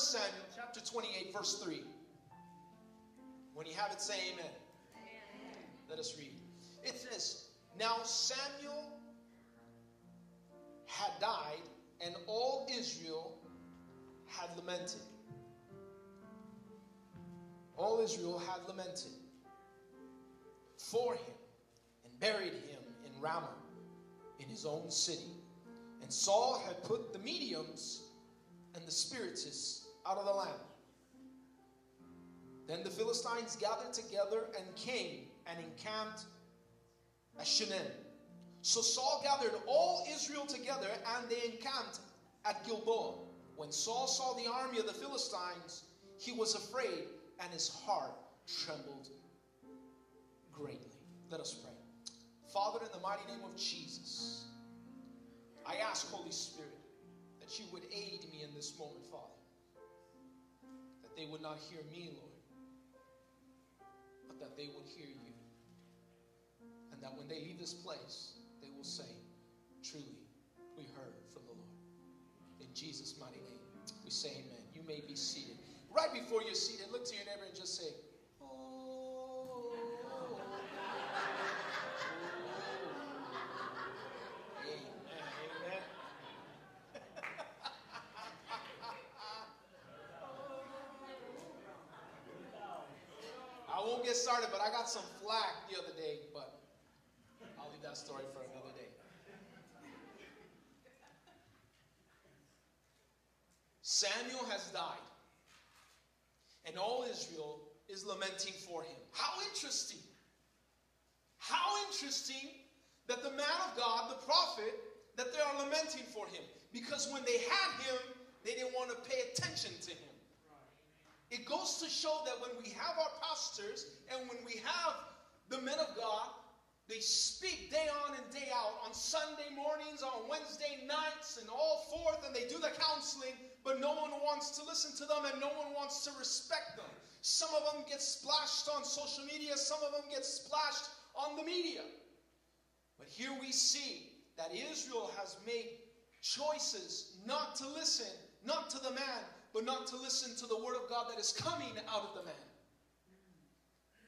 Samuel chapter 28, verse 3. When you have it, say amen. amen. Let us read. It says, Now Samuel had died, and all Israel had lamented. All Israel had lamented for him and buried him in Ramah in his own city. And Saul had put the mediums and the spiritists out of the land. Then the Philistines gathered together and came and encamped at Shunem. So Saul gathered all Israel together and they encamped at Gilboa. When Saul saw the army of the Philistines, he was afraid and his heart trembled greatly. Let us pray. Father, in the mighty name of Jesus, I ask, Holy Spirit, that you would aid me in this moment, Father. They would not hear me, Lord, but that they would hear you. And that when they leave this place, they will say, Truly, we heard from the Lord. In Jesus' mighty name, we say amen. You may be seated. Right before you're seated, look to your neighbor and just say, Oh. Amen. Amen. Get started, but I got some flack the other day, but I'll leave that story for another day. Samuel has died, and all Israel is lamenting for him. How interesting! How interesting that the man of God, the prophet, that they are lamenting for him. Because when they had him, they didn't want to pay attention to him. It goes to show that when we have our pastors and when we have the men of God, they speak day on and day out on Sunday mornings, on Wednesday nights, and all forth, and they do the counseling, but no one wants to listen to them and no one wants to respect them. Some of them get splashed on social media, some of them get splashed on the media. But here we see that Israel has made choices not to listen, not to the man, but not to listen to the word of God that is coming out of the man.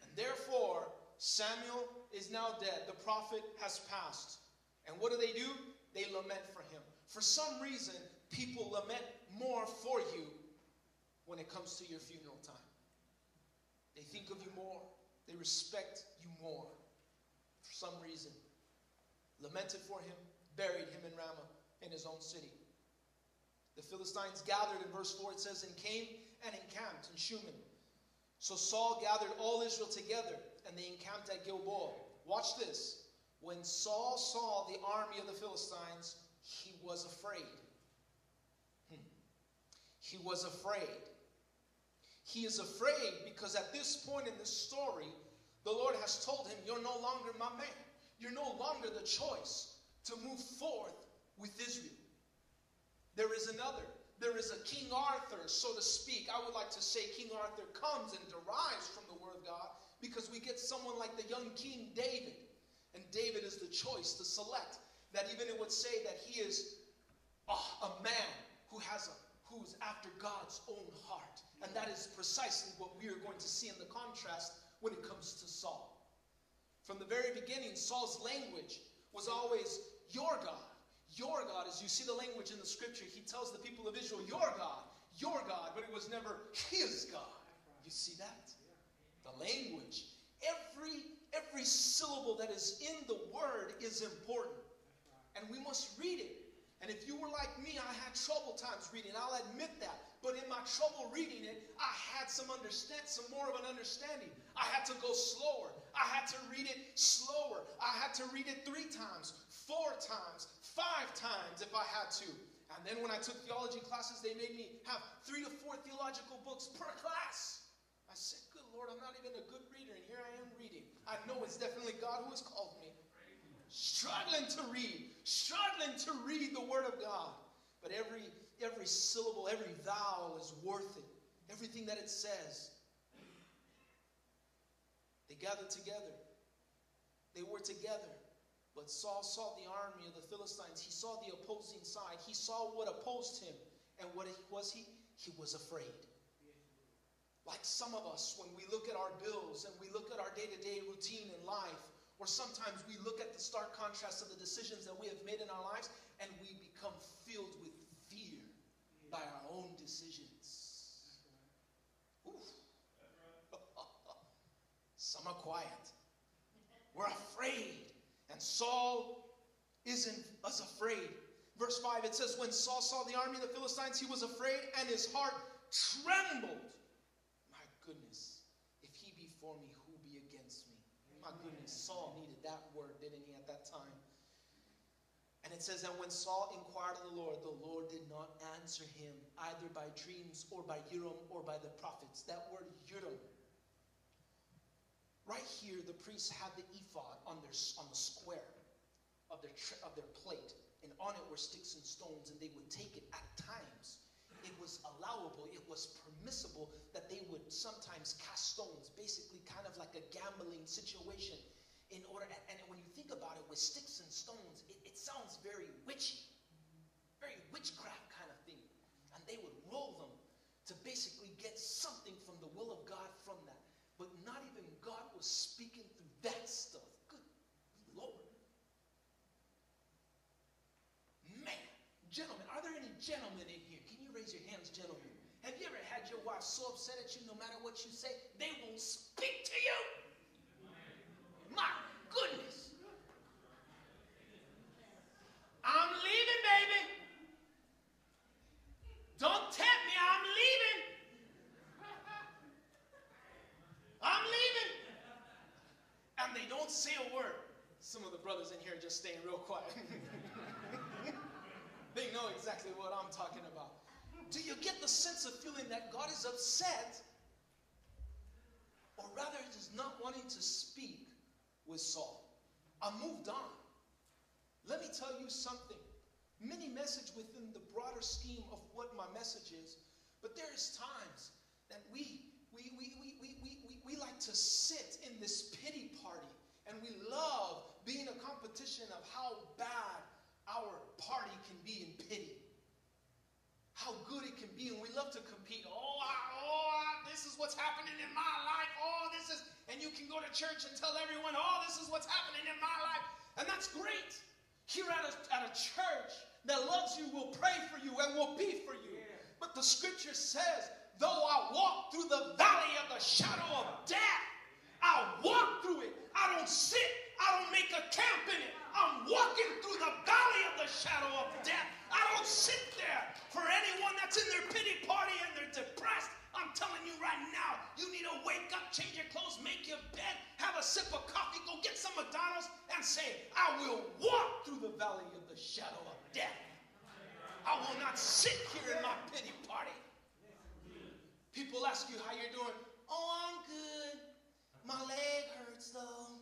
And therefore, Samuel is now dead. The prophet has passed. And what do they do? They lament for him. For some reason, people lament more for you when it comes to your funeral time. They think of you more, they respect you more for some reason. Lamented for him, buried him in Ramah in his own city. The Philistines gathered in verse 4, it says, and came and encamped in Shunem. So Saul gathered all Israel together, and they encamped at Gilboa. Watch this. When Saul saw the army of the Philistines, he was afraid. Hmm. He was afraid. He is afraid because at this point in the story, the Lord has told him, You're no longer my man. You're no longer the choice to move forth with Israel. There is another. There is a King Arthur, so to speak. I would like to say King Arthur comes and derives from the Word of God because we get someone like the young King David. And David is the choice to select. That even it would say that he is a, a man who has a who's after God's own heart. And that is precisely what we are going to see in the contrast when it comes to Saul. From the very beginning, Saul's language was always your God. Your God, as you see the language in the scripture, he tells the people of Israel, Your God, your God, but it was never his God. You see that? The language. Every, every syllable that is in the word is important. And we must read it. And if you were like me, I had trouble times reading. I'll admit that. But in my trouble reading it, I had some understand, some more of an understanding. I had to go slower. I had to read it slower. I had to read it three times, four times, five times if I had to. And then when I took theology classes, they made me have three to four theological books per class. I said, Good Lord, I'm not even a good reader, and here I am reading. I know it's definitely God who has called me struggling to read, struggling to read the Word of God. But every, every syllable, every vowel is worth it. Everything that it says. They gathered together. They were together. But Saul saw the army of the Philistines. He saw the opposing side. He saw what opposed him. And what was he? he was afraid. Like some of us, when we look at our bills and we look at our day to day routine in life, or sometimes we look at the stark contrast of the decisions that we have made in our lives and we become filled with fear by our own decisions. Some are quiet. We're afraid. And Saul isn't as afraid. Verse 5 it says, When Saul saw the army of the Philistines, he was afraid and his heart trembled. My goodness, if he be for me, who be against me? My goodness, Saul needed that word, didn't he, at that time? And it says that when Saul inquired of the Lord, the Lord did not answer him either by dreams or by Urim or by the prophets. That word Urim. Here, the priests had the ephod on their on the square of their of their plate, and on it were sticks and stones, and they would take it at times. It was allowable, it was permissible that they would sometimes cast stones, basically kind of like a gambling situation. In order, and when you think about it, with sticks and stones, it, it sounds very witchy, very witchcraft kind of thing. And they would roll them to basically get something from the will of God from that. But not even was speaking through that stuff. Good Lord. Man, gentlemen, are there any gentlemen in here? Can you raise your hands, gentlemen? Have you ever had your wife so upset at you no matter what you say, they won't speak to you? My goodness. I'm leaving, baby. Don't tempt me, I'm leaving. I'm leaving. And they don't say a word. Some of the brothers in here are just staying real quiet. they know exactly what I'm talking about. Do you get the sense of feeling that God is upset? Or rather, is not wanting to speak with Saul? I moved on. Let me tell you something. Many message within the broader scheme of what my message is, but there is times that we we, we, we, we, we, we, we like to sit in this pity party and we love being a competition of how bad our party can be in pity. How good it can be, and we love to compete. Oh, I, oh, I, this is what's happening in my life. Oh, this is, and you can go to church and tell everyone, oh, this is what's happening in my life. And that's great. Here at a, at a church that loves you will pray for you and will be for you. But the scripture says Though I walk through the valley of the shadow of death, I'll walk through it. I don't sit, I don't make a camp in it. I'm walking through the valley of the shadow of death. I don't sit there. For anyone that's in their pity party and they're depressed, I'm telling you right now, you need to wake up, change your clothes, make your bed, have a sip of coffee, go get some McDonald's, and say, I will walk through the valley of the shadow of death. I will not sit here in my pity party. People ask you how you're doing. Oh, I'm good. My leg hurts though.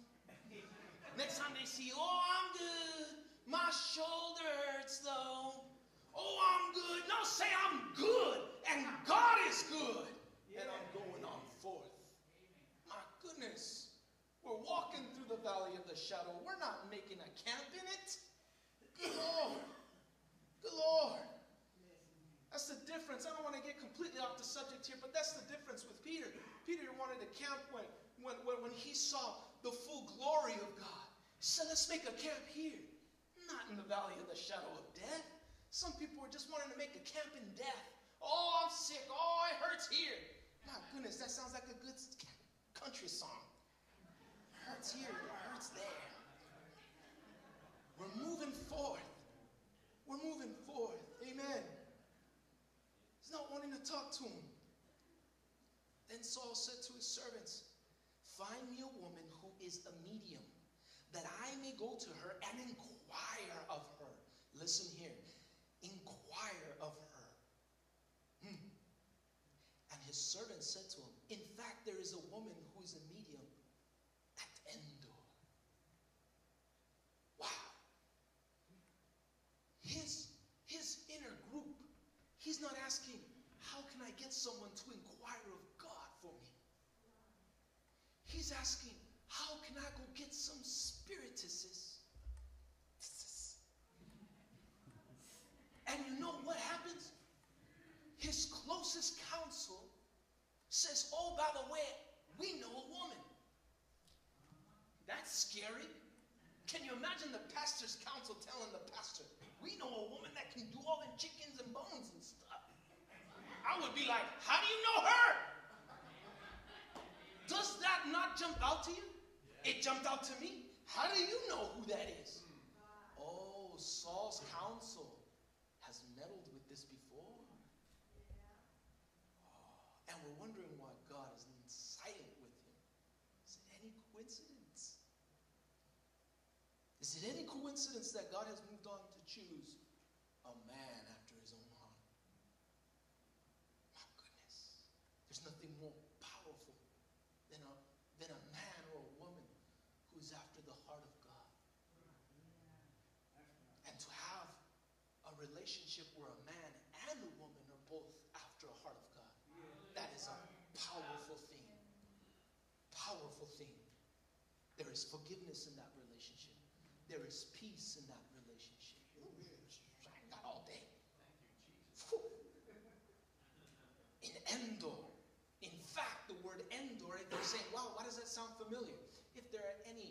Next time they see oh, I'm good. My shoulder hurts though. Oh, I'm good. No, say I'm good. And God is good. And I'm going on forth. My goodness. We're walking through the valley of the shadow. We're not making a camp in it. Good Lord. Good Lord. That's the difference. I don't want to get completely off the subject here, but that's the difference with Peter. Peter wanted to camp when, when, when, he saw the full glory of God. Said, let's make a camp here, not in the valley of the shadow of death. Some people are just wanting to make a camp in death. Oh, I'm sick. Oh, it hurts here. My goodness, that sounds like a good country song. It hurts here, it hurts there. We're moving forth. We're moving forth. Amen He's not wanting to talk to him. Then Saul said to his servants, Find me a woman who is a medium, that I may go to her and inquire of her. Listen here. Inquire of her. Hmm. And his servant said to him, In fact, there is a woman who is a medium at Endor. Wow. His, his inner group He's not asking, how can I get someone to inquire of God for me? He's asking, how can I go get some says, Oh, by the way, we know a woman. That's scary. Can you imagine the pastor's council telling the pastor, We know a woman that can do all the chickens and bones and stuff? I would be like, How do you know her? Does that not jump out to you? It jumped out to me. How do you know who that is? Wondering why God is silent with him. Is it any coincidence? Is it any coincidence that God has moved on to choose a man after his own heart? My goodness. There's nothing more powerful than a, than a man or a woman who's after the heart of God. And to have a relationship where a man and a woman are both after a heart of God, that is a powerful thing. Powerful thing. There is forgiveness in that relationship. There is peace in that relationship. Not all day. In Endor. In fact, the word Endor, you're saying, wow, why does that sound familiar? If there are any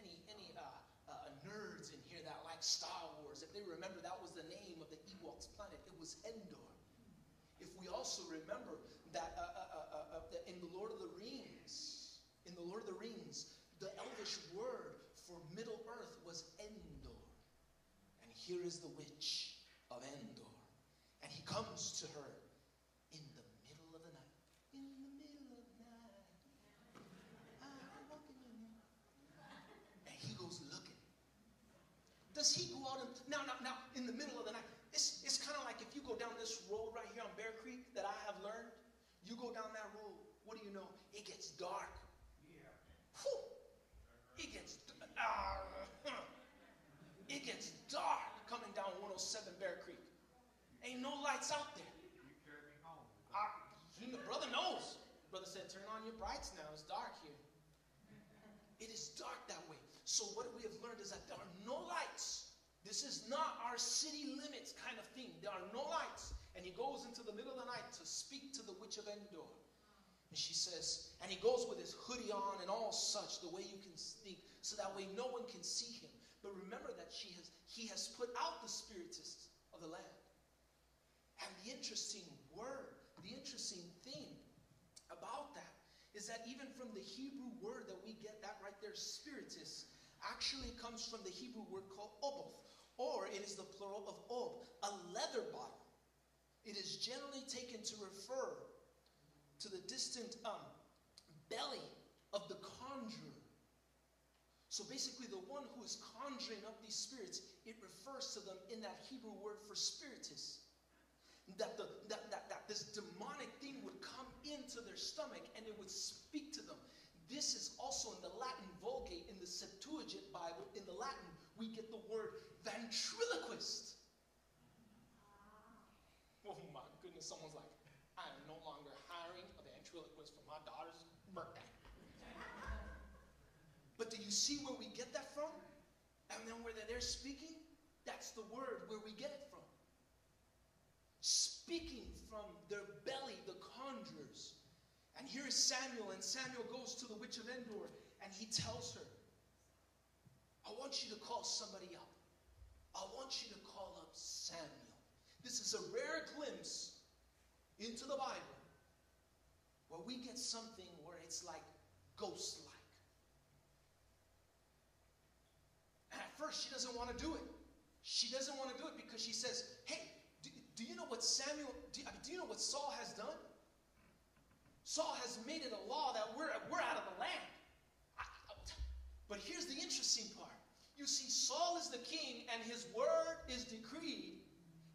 any any uh, uh, nerds in here that like Star Wars, if they remember that was the name of the Ewoks planet, it was Endor. If we also remember that uh, uh, uh, uh, uh in the Lord of the Rings, in the Lord of the Rings, the Elvish word for Middle Earth was Endor. And here is the witch of Endor. And he comes to her in the middle of the night. In the middle of the night. Ah, I'm walking in. And he goes looking. Does he go out and now now now in the middle of the night? It's it's kind of like if you go down this road right here on Bear Creek that I have learned. You go down that road, what do you know? It gets dark. Yeah. Whew. It gets uh, it gets dark coming down 107 Bear Creek. Ain't no lights out there. You carried me home. Uh, he, brother knows. Brother said, turn on your brights now. It's dark here. It is dark that way. So what we have learned is that there are no lights. This is not our city limits kind of thing. There are no lights. And he goes into the middle of the night to speak to the witch of Endor. And she says, and he goes with his hoodie on and all such, the way you can sneak, so that way no one can see him. But remember that she has, he has put out the spiritists of the land. And the interesting word, the interesting thing about that is that even from the Hebrew word that we get that right there, spiritist, actually comes from the Hebrew word called oboth, or it is the plural of ob, a leather bottle. It is generally taken to refer to the distant um, belly of the conjurer. So basically, the one who is conjuring up these spirits, it refers to them in that Hebrew word for spiritist that, the, that, that, that this demonic thing would come into their stomach and it would speak to them. This is also in the Latin Vulgate, in the Septuagint Bible, in the Latin, we get the word ventriloquist. Oh my goodness, someone's like, I am no longer hiring a ventriloquist for my daughter's birthday. See where we get that from? And then where they're speaking? That's the word where we get it from speaking from their belly, the conjurers. And here is Samuel, and Samuel goes to the witch of Endor, and he tells her, I want you to call somebody up. I want you to call up Samuel. This is a rare glimpse into the Bible where we get something where it's like ghost like. And at first, she doesn't want to do it. She doesn't want to do it because she says, Hey, do you know what Samuel, do, do you know what Saul has done? Saul has made it a law that we're, we're out of the land. but here's the interesting part. You see, Saul is the king, and his word is decreed.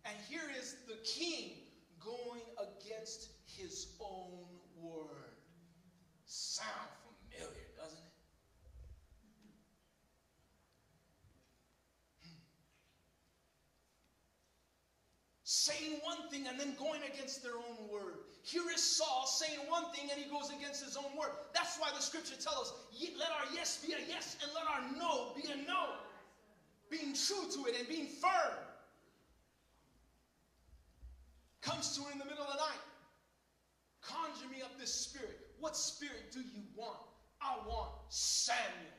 And here is the king going against his own word. Sound familiar, doesn't it? Saying one thing and then going against their own word. Here is Saul saying one thing and he goes against his own word. That's why the scripture tells us, let our yes be a yes and let our no be a no. Being true to it and being firm. Comes to her in the middle of the night. Conjure me up this spirit. What spirit do you want? I want Samuel.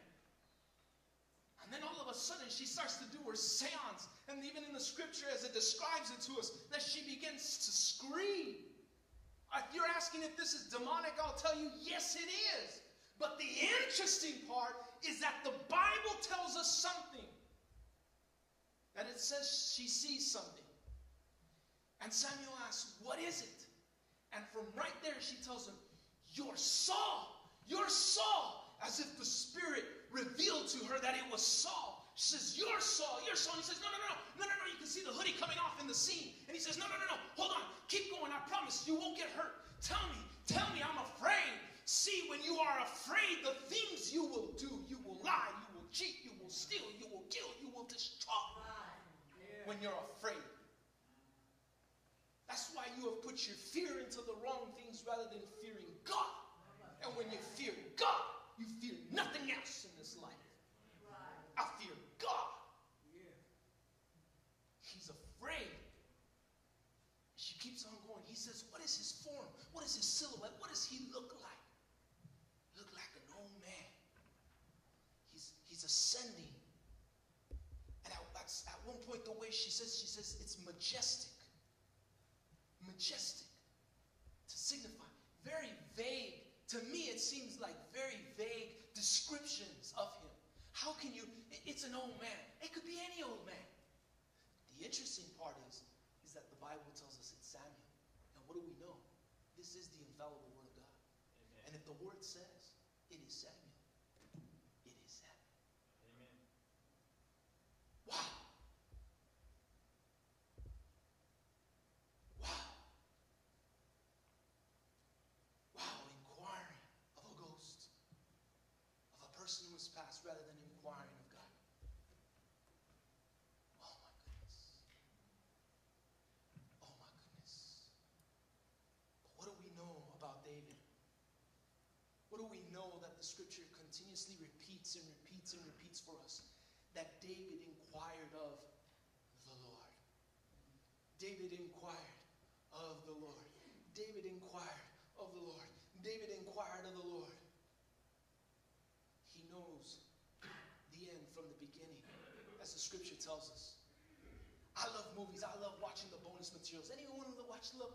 And then all of a sudden, she starts to do her seance. And even in the scripture, as it describes it to us, that she begins to scream. If you're asking if this is demonic, I'll tell you, yes, it is. But the interesting part is that the Bible tells us something. That it says she sees something. And Samuel asks, What is it? And from right there, she tells him, You're Saul. You're Saul. As if the Spirit revealed to her that it was Saul. She says, You're Saul. You're Saul. He says, No, no, no, no, no, no. You can see the hoodie coming off in the scene. And he says, No, no, no, no. Hold on. Keep going. I promise you won't get hurt. Tell me. Tell me I'm afraid. See, when you are afraid, the things you will do, you will lie, you will cheat, you will steal, you will kill, you will destroy. When you're afraid. That's why you have put your fear into the wrong things rather than fearing God. And when you fear God, you fear nothing else in this life. I fear God. He's afraid. She keeps on going. He says, What is his form? What is his silhouette? What does he look like? Look like an old man. He's, he's ascending. And at, at one point, the way she says, she says, it's majestic. Majestic. To signify. Very vague. To me, it seems like very vague descriptions of him. How can you? It's an old man. It could be any old man. The interesting part is, is that the Bible tells us it's Samuel. And what do we know? This is the infallible word of God. Amen. And if the word says it is Samuel, it is Samuel. Amen. Wow. Wow. Wow. Inquiring of a ghost, of a person who has passed rather than inquiring of God. Oh my goodness. Oh my goodness. But what do we know about David? What do we know that the scripture continuously repeats and repeats and repeats for us? That David inquired of the Lord. David inquired of the Lord. David inquired of the Lord. David inquired of the Lord. He knows the end from the beginning, as the scripture tells us. I love movies. I love watching the bonus materials. Anyone that watch love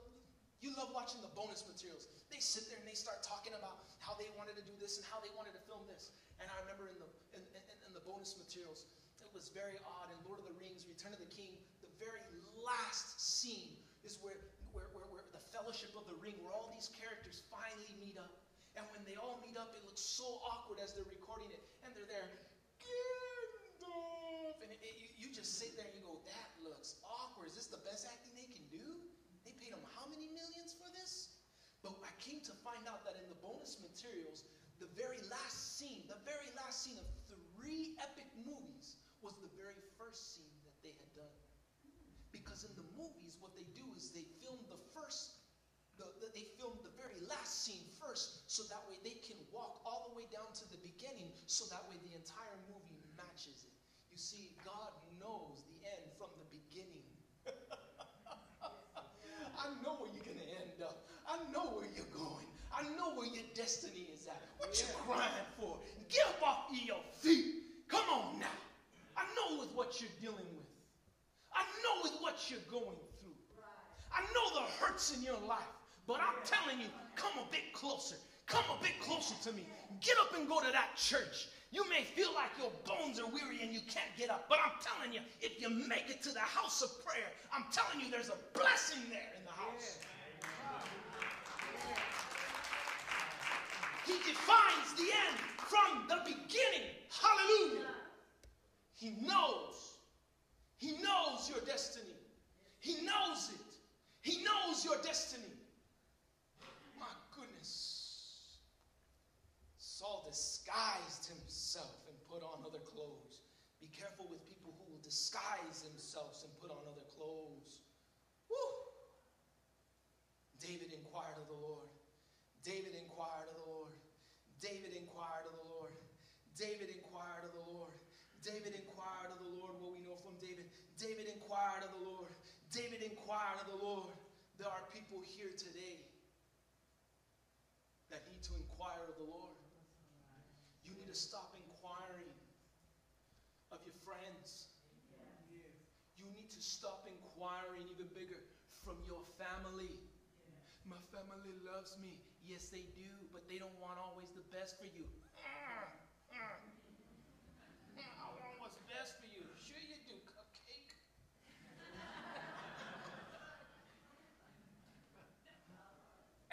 you love watching the bonus materials. They sit there and they start talking about how they wanted to do this and how they wanted to film this. And I remember in the in, in, in the bonus materials, it was very odd. In Lord of the Rings, Return of the King, the very last scene is where where, where, where the Fellowship of the Ring, where all these characters finally meet up. And when they all meet up, it looks so awkward as they're recording it. And they're there, Gandalf! And it, it, you, you just sit there and you go, that looks awkward. Is this the best acting they can do? Paid them how many millions for this? But I came to find out that in the bonus materials, the very last scene, the very last scene of three epic movies was the very first scene that they had done. Because in the movies, what they do is they film the first, the, they film the very last scene first, so that way they can walk all the way down to the beginning, so that way the entire movie matches it. You see, God knows the end from the beginning. I know where you're going to end up. I know where you're going. I know where your destiny is at. What you crying for? Get up off of your feet. Come on now. I know with what you're dealing with. I know with what you're going through. I know the hurts in your life. But I'm telling you, come a bit closer. Come a bit closer to me. Get up and go to that church. You may feel like your bones are weary and you can't get up. But I'm telling you, if you make it to the house of prayer, I'm telling you, there's a blessing there in the house. He defines the end from the beginning. Hallelujah. He knows. He knows your destiny. He knows it. He knows your destiny. My goodness. Saul disguised himself and put on other clothes. Be careful with people who will disguise themselves and put on other clothes. Woo! David inquired of the Lord. David inquired of the Lord. David inquired of the Lord. David inquired of the Lord. David inquired of the Lord what we know from David. David inquired of the Lord. David inquired of the Lord. There are people here today that need to inquire of the Lord. You need to stop inquiring of your friends. You need to stop inquiring even bigger from your family. My family loves me. Yes, they do, but they don't want always the best for you. I want what's best for you. Sure you do, cupcake.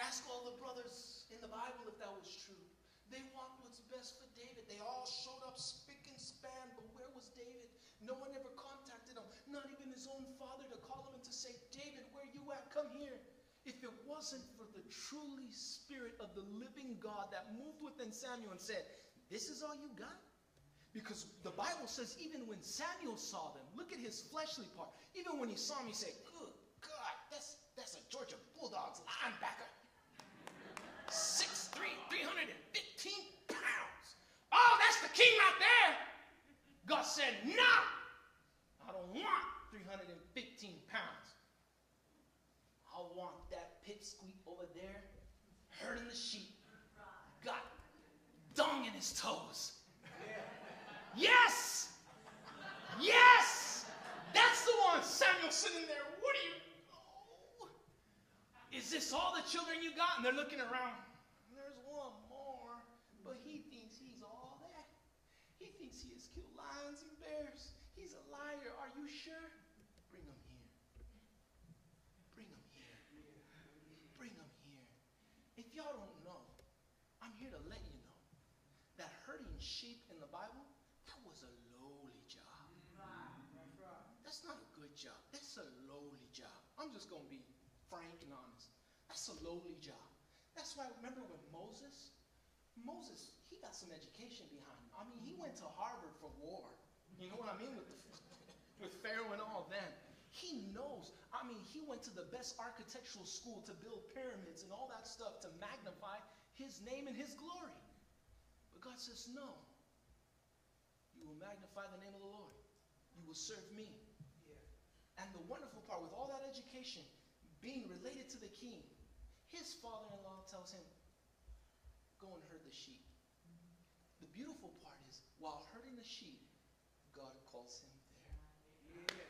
Ask all the brothers in the Bible if that was true. They want what's best for David. They all showed up spick and span, but where was David? No one ever contacted him, not even his own father to call him and to say, David, where you at? Come here. If it wasn't for the truly spirit of the living God that moved within Samuel and said, This is all you got? Because the Bible says, even when Samuel saw them, look at his fleshly part. Even when he saw him, he said, Good God, that's, that's a Georgia Bulldogs linebacker. 6'3, 315 pounds. Oh, that's the king right there. God said, No, I don't want 315 pounds. I want that pipsqueak over there herding the sheep. Got dung in his toes. Yes! Yes! That's the one. Samuel sitting there. What are you? Oh. Is this all the children you got? And they're looking around. There's one more, but he thinks he's all that. He thinks he has killed lions and bears. He's a liar. Are you sure? Bring him here. Bring him here. Bring him here. If y'all don't know, I'm here to let you know that herding sheep in the Bible, that was a lowly job. That's not a good job. That's a lowly job. I'm just going to be frank and honest. That's a lowly job. That's why, remember when Moses, Moses, he got some education behind him. I mean, he went to Harvard for war. You know what I mean? With, the, with Pharaoh and all then. He knows. I mean, he went to the best architectural school to build pyramids and all that stuff to magnify his name and his glory. But God says, no. You will magnify the name of the Lord. You will serve me. And the wonderful part, with all that education, being related to the king, his father in law tells him, Go and herd the sheep. Mm-hmm. The beautiful part is, while herding the sheep, God calls him there.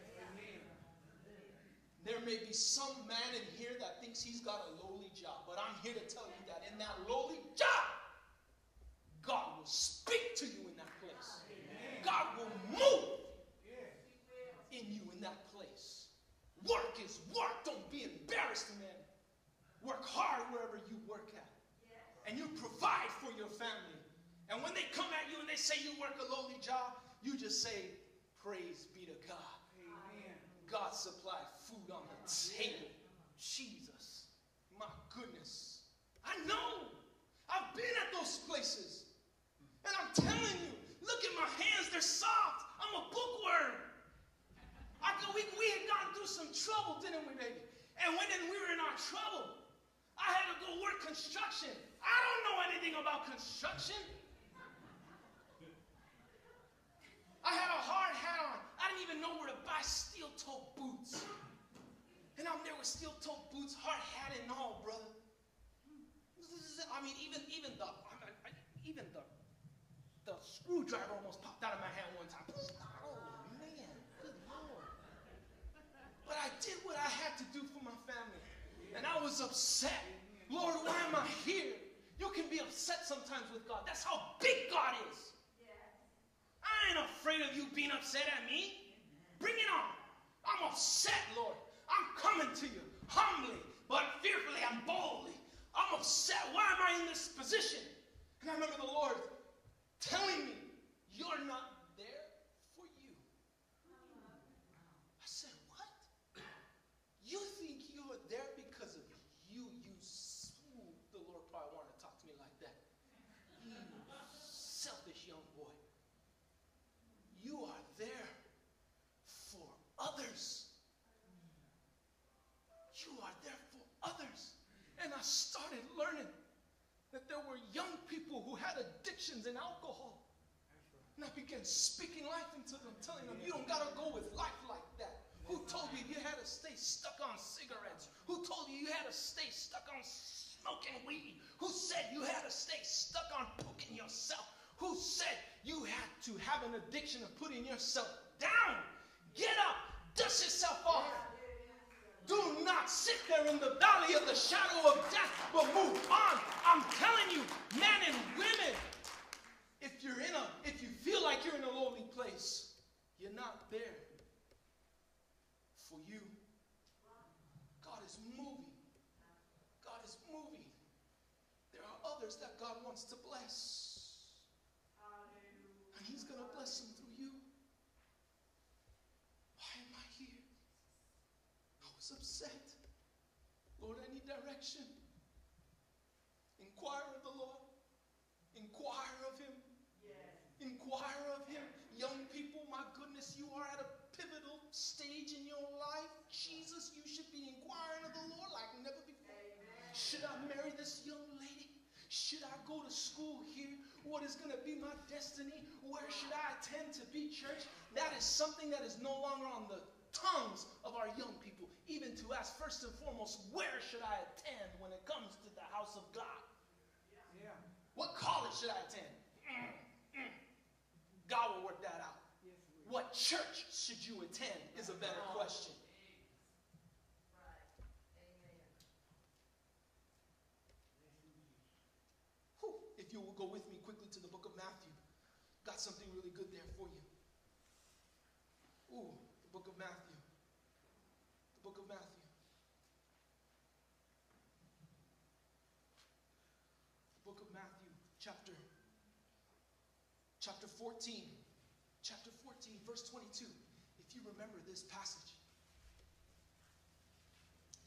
There may be some man in here that thinks he's got a lowly job, but I'm here to tell you that in that lowly job, God will speak to you in that place. God will move in you in that place. Work is work. Don't be embarrassed, man. Work hard wherever you work at. And you provide for your family. And when they come at you and they say you work a lowly job, you just say, Praise be to God. God supply food on the table. Jesus. My goodness. I know. I've been at those places. And I'm telling you, look at my hands, they're soft. I'm a bookworm. I go, we, we had gone through some trouble, didn't we, baby? And when we were in our trouble, I had to go work construction. I don't know anything about construction. I had a hard hat on. I didn't even know where to buy steel toe boots. And I'm there with steel toe boots, hard hat and all, brother. I mean, even even the I- even the the screwdriver almost popped out of my hand one time. Oh man, good lord! But I did what I had to do for my family, and I was upset. Lord, why am I here? You can be upset sometimes with God. That's how big God is. I ain't afraid of you being upset at me. Bring it on. I'm upset, Lord. I'm coming to you humbly, but fearfully and boldly. I'm upset. Why am I in this position? And I remember the Lord telling me, You're not there for you. I said, What? You think you are there because of you, you. s- Ooh, the Lord probably wanted to talk to me like that. You selfish young boy. You are there for others. You are there for others. And I started learning that there were young people who had addictions in alcohol. And I began speaking life into them, telling them, you don't got to go with life like that. Who told you you had to stay stuck on cigarettes? Who told you you had to stay stuck on smoking weed? Who said you had to stay stuck on poking yourself? Who said you had to have an addiction of putting yourself down. Get up, dust yourself off. Do not sit there in the valley of the shadow of death, but move on. I'm telling you, men and women, if you're in a, if you feel like you're in a lonely place, you're not there for you. God is moving. God is moving. There are others that God wants to bless. And He's going to bless them through you. Why am I here? I was upset. Lord, I need direction. Inquire of the Lord. Inquire of Him. Inquire of Him. Young people, my goodness, you are at a pivotal stage in your life. Jesus, you should be inquiring of the Lord like never before. Should I marry this young lady? Should I go to school here? What is going to be my destiny? Where should I attend to be church? That is something that is no longer on the tongues of our young people, even to ask first and foremost, where should I attend when it comes to the house of God? Yeah. What college should I attend? Mm, mm. God will work that out. Yes, What church should you attend is a better question. Whew. If you will go with me quickly to the book of Matthew, got something really good there for you. Ooh, the book of Matthew. The book of Matthew. The book of Matthew, chapter chapter 14. Chapter 14, verse 22. If you remember this passage,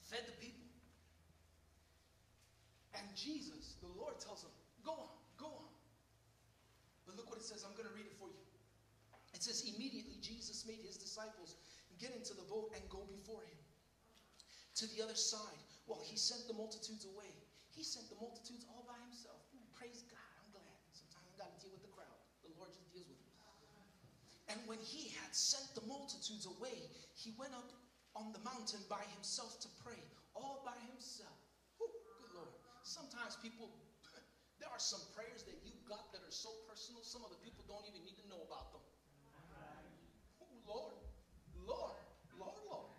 fed the people. And Jesus, the Lord tells him, Go on, go on. But look what it says. I'm going to read it for you. It says, Immediately Jesus made his disciples get into the boat and go before him to the other side while he sent the multitudes away. He sent the multitudes all by himself. Praise God. I'm glad. Sometimes I got to deal with the crowd. The Lord just deals with them. And when he had sent the multitudes away, he went up on the mountain by himself to pray, all by himself. Whew, good Lord. Sometimes people, there are some prayers that you got that are so personal, some other people don't even need to know about them. Lord, Lord, Lord, Lord.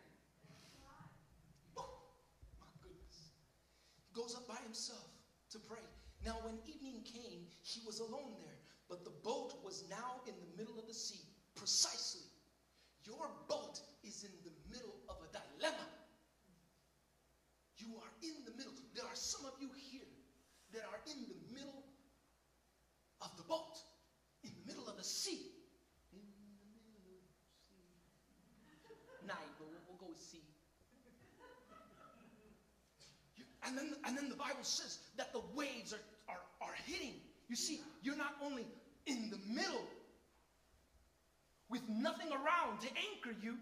Oh, my goodness. He goes up by himself to pray. Now, when evening came, he was alone there, but the boat was now in the middle of the sea. Precisely. Your boat is in the middle of a dilemma. You are in the middle. There are some of you here that are in the middle of the boat, in the middle of the sea. In the middle of the sea. Night, but we'll, we'll go with sea. And then, and then the Bible says that the waves are, are, are hitting. You see, you're not only in the middle with nothing around to anchor you,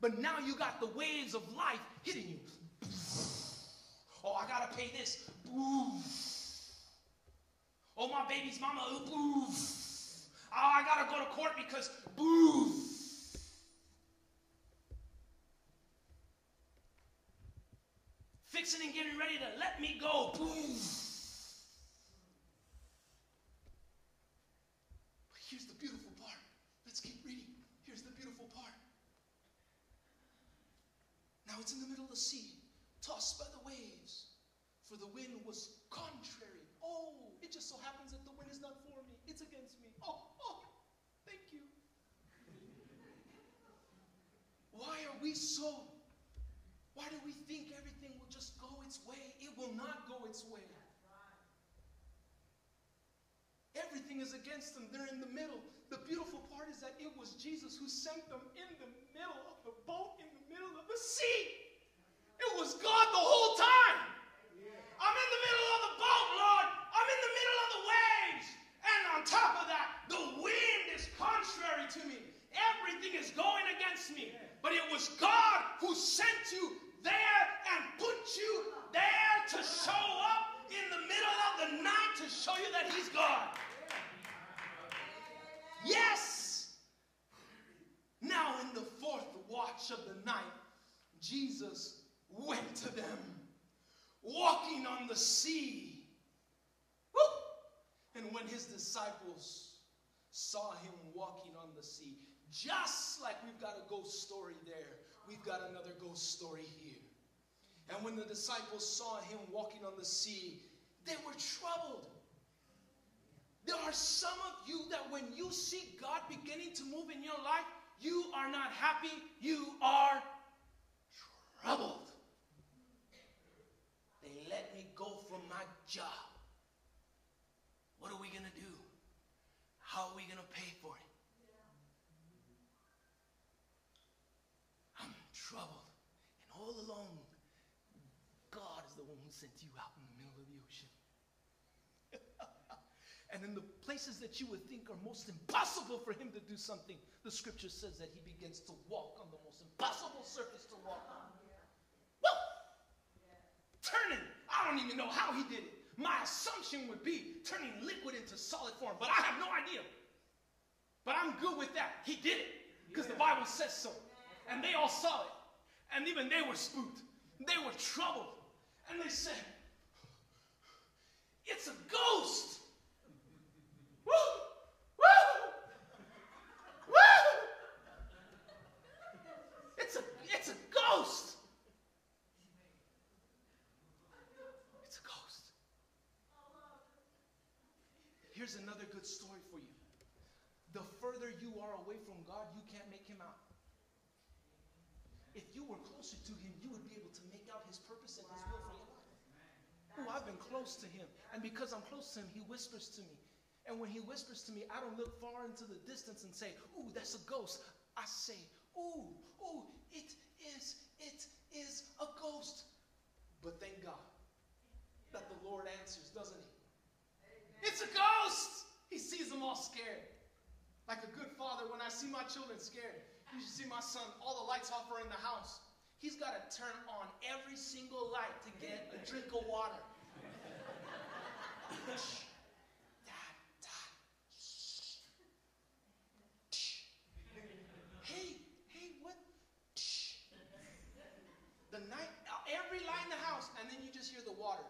but now you got the waves of life hitting you. Oh, I gotta pay this. Oh, my baby's mama. Oh, I gotta go to court because. Fixing and getting ready to let me go. Boom. But here's the beautiful part. Let's keep reading. Here's the beautiful part. Now it's in the middle of the sea, tossed by the waves, for the wind was contrary. Oh, it just so happens that the wind is not for me, it's against me. Oh, oh, thank you. Why are we so? Why do we think everything will just go its way? It will not go its way. Everything is against them. They're in the middle. The beautiful part is that it was Jesus who sent them in the middle of the boat, in the middle of the sea. Was God the whole time. I'm in the middle of the boat, Lord. I'm in the middle of the waves. And on top of that, the wind is contrary to me. Everything is going against me. But it was God who sent you there and put you there to show up in the middle of the night to show you that He's God. Yes. Now, in the fourth watch of the night, Jesus went to them, walking on the sea. Woo! And when his disciples saw him walking on the sea. Just like we've got a ghost story there, we've got another ghost story here. And when the disciples saw him walking on the sea, they were troubled. There are some of you that when you see God beginning to move in your life, you are not happy, you are troubled. They let me go from my job. What are we going to do? How are we going to pay for it? I'm troubled. And all along, God is the one who sent you out in the middle of the ocean. and in the places that you would think are most impossible for him to do something, the scripture says that he begins to walk on the most impossible surface to walk on. Woo! Turning. I don't even know how he did it. My assumption would be turning liquid into solid form, but I have no idea. But I'm good with that. He did it because the Bible says so. And they all saw it. And even they were spooked. They were troubled. And they said, It's a ghost. Woo! Woo! Woo! It's a, it's a ghost. It's a ghost. Here's another good story for you. The further you are away from God, you can't make him out. If you were closer to him, you would be able to make out his purpose and his will for your life. Oh, I've been close to him. And because I'm close to him, he whispers to me. And when he whispers to me, I don't look far into the distance and say, Ooh, that's a ghost. I say, Ooh, ooh, it is, it is a ghost. But thank God that the Lord answers, doesn't he? It's a ghost! He sees them all scared. Like a good father, when I see my children scared, you should see my son, all the lights off are in the house. He's got to turn on every single light to get a drink of water. Shh. Dad, Dad. Shh. Shh. Hey, hey, what? Shh. The night, every light in the house, and then you just hear the water.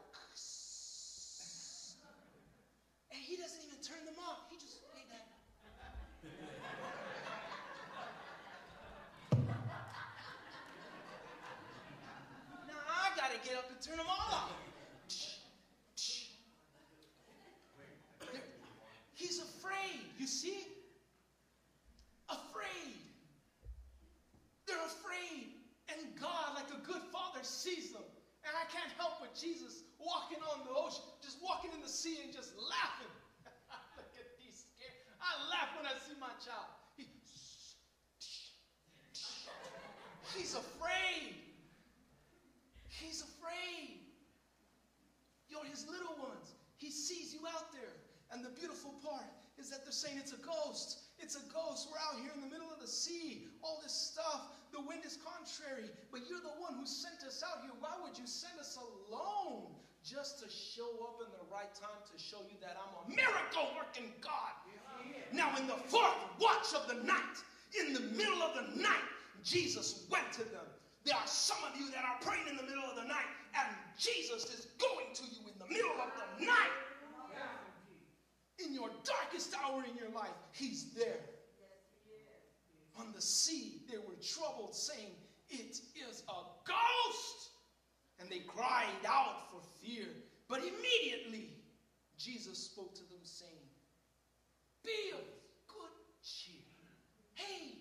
And he doesn't even turn them off. He just, hey, Dad. Now I gotta get up and turn them all off. He's afraid, you see? Afraid. They're afraid. And God, like a good father, sees them. And I can't help but Jesus walking on the ocean, just walking in the sea and just laughing. Look at these scared. I laugh when I see my child. He, he's afraid. He's afraid. You're his little ones. He sees you out there. And the beautiful part is that they're saying it's a ghost. It's a ghost. We're out here in the middle of the sea. All this stuff. The wind is contrary. But you're the one who sent us out here. Why would you send us alone? Just to show up in the right time to show you that I'm a miracle working God. Now, in the fourth watch of the night, in the middle of the night, Jesus went to them. There are some of you that are praying in the middle of the night, and Jesus is going to you in the middle of the night. In your darkest hour in your life, He's there. On the sea, they were troubled, saying, It is a ghost. And they cried out for fear. But immediately, Jesus spoke to them, saying, Be of good cheer. Hey,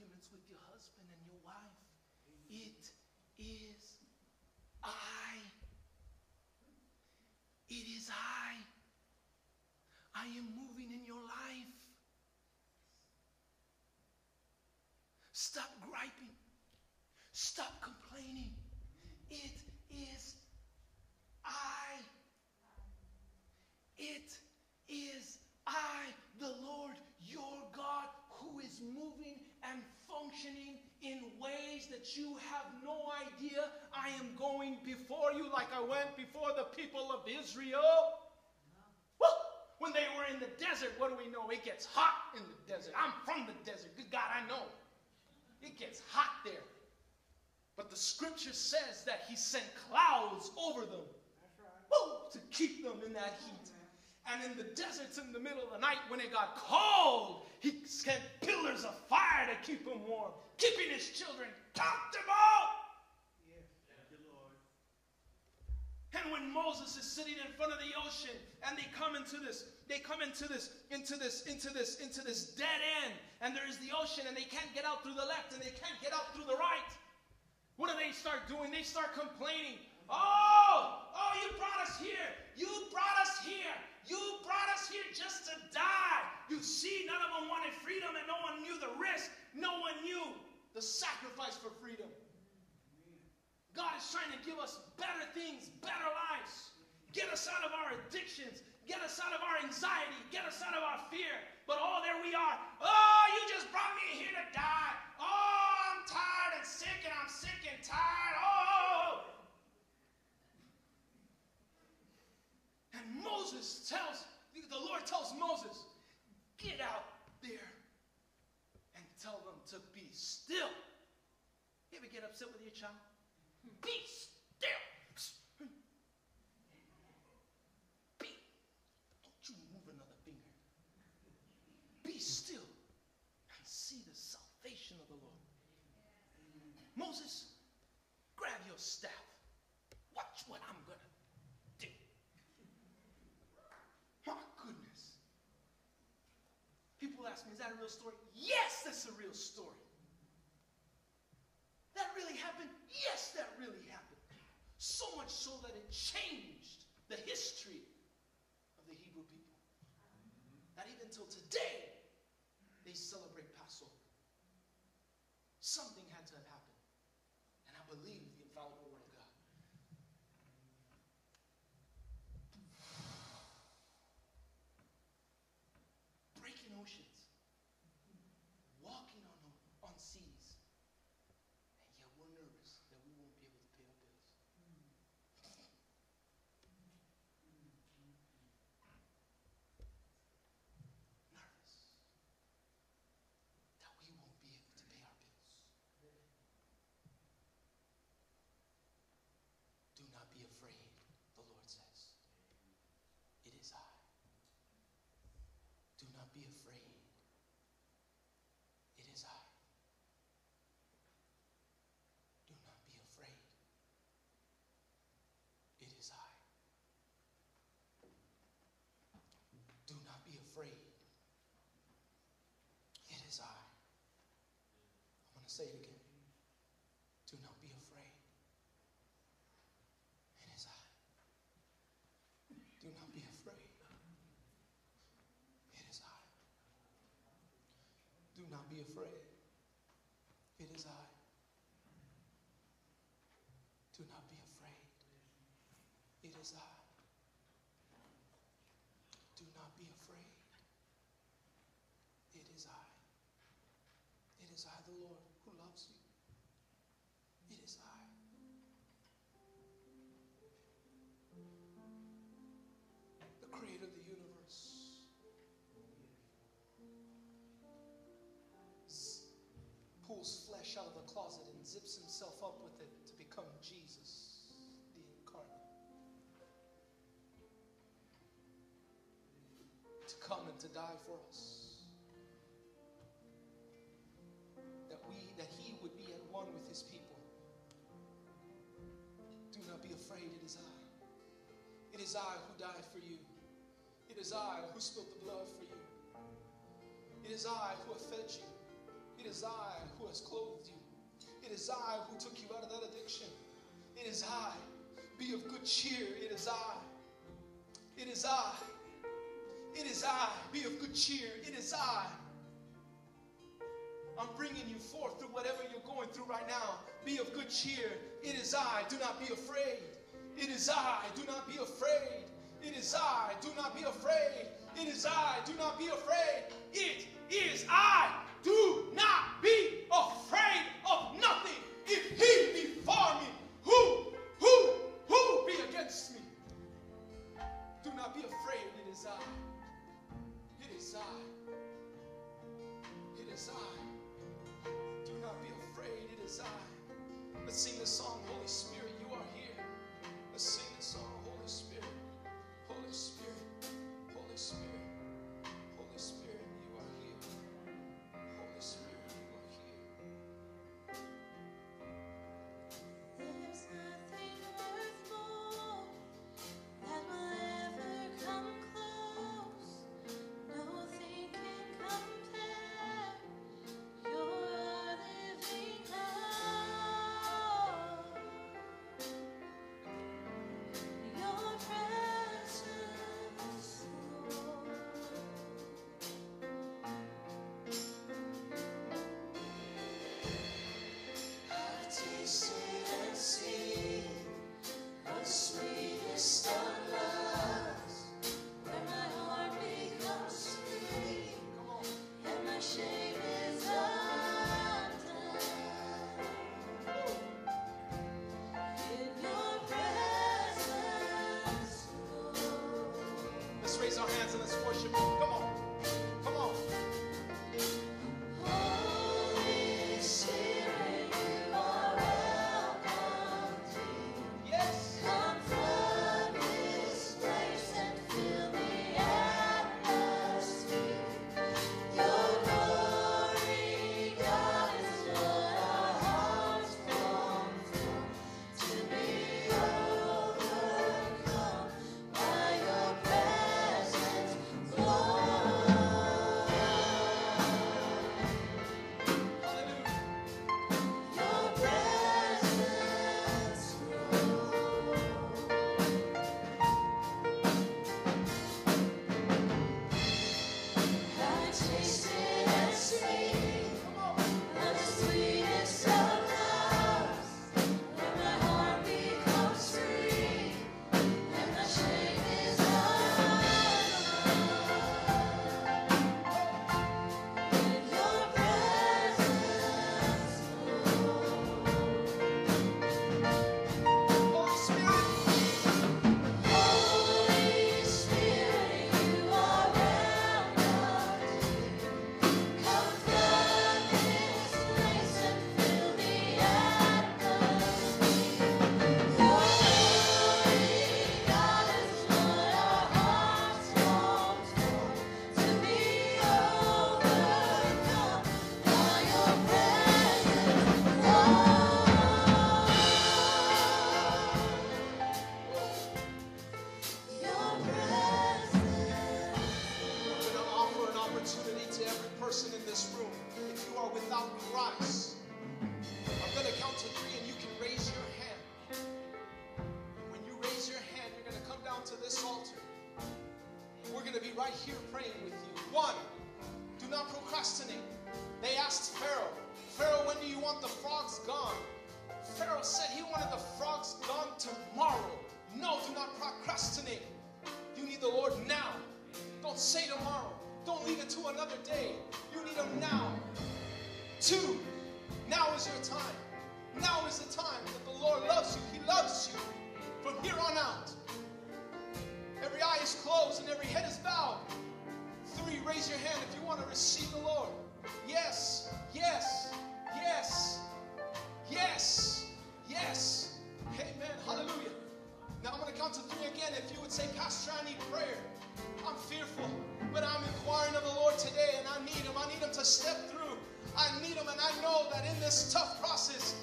arguments with your husband and your wife. It is I. It is I. I am moving in your life. Stop griping. Stop complaining. It that you have no idea. I am going before you like I went before the people of Israel. Well, when they were in the desert, what do we know? It gets hot in the desert. I'm from the desert. Good God, I know. It gets hot there. But the scripture says that he sent clouds over them woo, to keep them in that heat. And in the deserts in the middle of the night when it got cold, he sent pillars of fire to keep them warm, keeping his children comfortable. And when Moses is sitting in front of the ocean and they come into this, they come into this, into this, into this, into this dead end, and there is the ocean, and they can't get out through the left and they can't get out through the right. What do they start doing? They start complaining. Oh, oh, you brought us here. You brought us here. You brought us here just to die. You see, none of them wanted freedom, and no one knew the risk. No one knew the sacrifice for freedom. Trying to give us better things, better lives. Get us out of our addictions. Get us out of our anxiety. Get us out of our fear. But oh, there we are. Oh, you just brought me here to die. Oh, I'm tired and sick, and I'm sick and tired. Oh. And Moses tells, the Lord tells Moses, get out there and tell them to be still. You ever get upset with your child? Be still. Be. Don't you move another finger. Be still and see the salvation of the Lord. Moses, grab your staff. Watch what I'm going to do. My goodness. People ask me, is that a real story? Yes, that's a real story. That really happened? Yes, that really happened. So much so that it changed the history of the Hebrew people. That even till today, they celebrate Passover. Something had to have happened. And I believe the infallible word of God. Breaking oceans. Walking on, on seas. And yet we're nervous that we won't be able to pay our bills. Nervous that we won't be able to pay our bills. Do not be afraid, the Lord says. It is I. Do not be afraid. It is I. Do not be afraid. It is I. Do not be afraid. It is I. I'm going to say it again. Do not be afraid. It is I. Do not be afraid. It is I. Do not be afraid. It is I. Do not be afraid. It is I. Do not be afraid. It is I. It is I, the Lord, who loves you. It is I. pulls flesh out of the closet and zips himself up with it to become Jesus, the incarnate. To come and to die for us. That we, that he would be at one with his people. Do not be afraid, it is I. It is I who died for you. It is I who spilled the blood for you. It is I who have fed you. It is I who has clothed you. It is I who took you out of that addiction. It is I. Be of good cheer. It is I. It is I. It is I. Be of good cheer. It is I. I'm bringing you forth through whatever you're going through right now. Be of good cheer. It is I. Do not be afraid. It is I. Do not be afraid. It is I. Do not be afraid. It is I. Do not be afraid. It is I. Do not be afraid of nothing. If he be for me, who, who, who be against me? Do not be afraid. It is I. It is I. It is I. Do not be afraid. It is I. Let's sing this song, Holy Spirit, right here praying with you. One, do not procrastinate. They asked Pharaoh, Pharaoh, when do you want the frogs gone? Pharaoh said he wanted the frogs gone tomorrow. No, do not procrastinate. You need the Lord now. Don't say tomorrow. Don't leave it to another day. You need Him now. Two, now is your time. Now is the time that the Lord loves you. He loves you from here on out. Every eye is closed and every head is bowed. Three, raise your hand if you want to receive the Lord. Yes, yes, yes, yes, yes. Amen. Hallelujah. Now I'm going to count to three again. If you would say, Pastor, I need prayer. I'm fearful, but I'm inquiring of the Lord today, and I need Him. I need Him to step through. I need Him, and I know that in this tough process,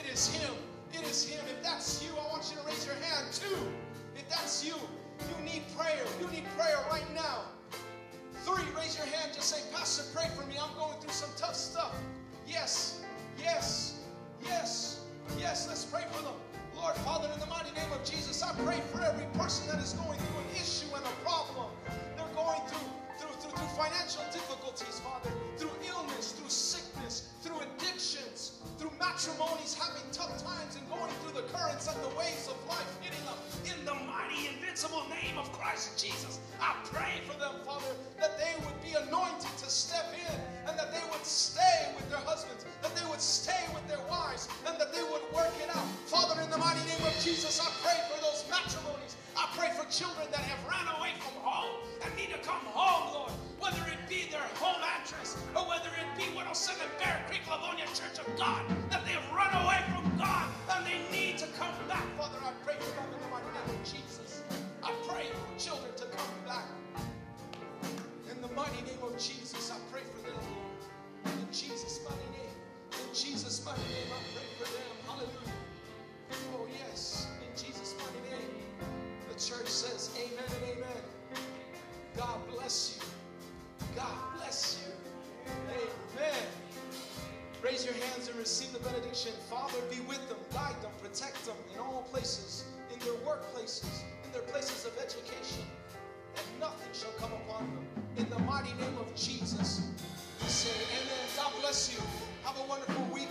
it is Him. It is Him. If that's you, I want you to raise your hand. Two, if that's you, you need prayer. You need prayer right now. Three, raise your hand. Just say, Pastor, pray for me. I'm going through some tough stuff. Yes, yes, yes, yes. Let's pray for them. Lord, Father, in the mighty name of Jesus, I pray for every person that is going through an issue and a problem. They're going through, through, through, through financial difficulties, Father, through illness, through sickness, through addictions, through matrimonies currents of the waves of life hitting them. In the mighty, invincible name of Christ Jesus, I pray for them, Father, that they would be anointed to step in and that they would stay with their husbands, that they would stay with their wives, and that they would work it out. Father, in the mighty name of Jesus, I pray for those matrimonies. I pray for children that have ran away from home and need to come home, Lord, whether it be their home address or whether it be 107 Bear Creek Livonia Church of God, that they have run away from God and they need to come back. Father, I pray for them in the mighty name of Jesus. I pray for children to come back. In the mighty name of Jesus, I pray for them, Lord. In Jesus' mighty name. In Jesus' mighty name, I pray for them. Hallelujah. Oh, yes. In Jesus' mighty name. The church says amen and amen. God bless you. God bless you. Amen. Raise your hands and receive the benediction. Father, be with them, guide them, protect them in all places, in their workplaces, in their places of education, and nothing shall come upon them. In the mighty name of Jesus, we say amen. God bless you. Have a wonderful week.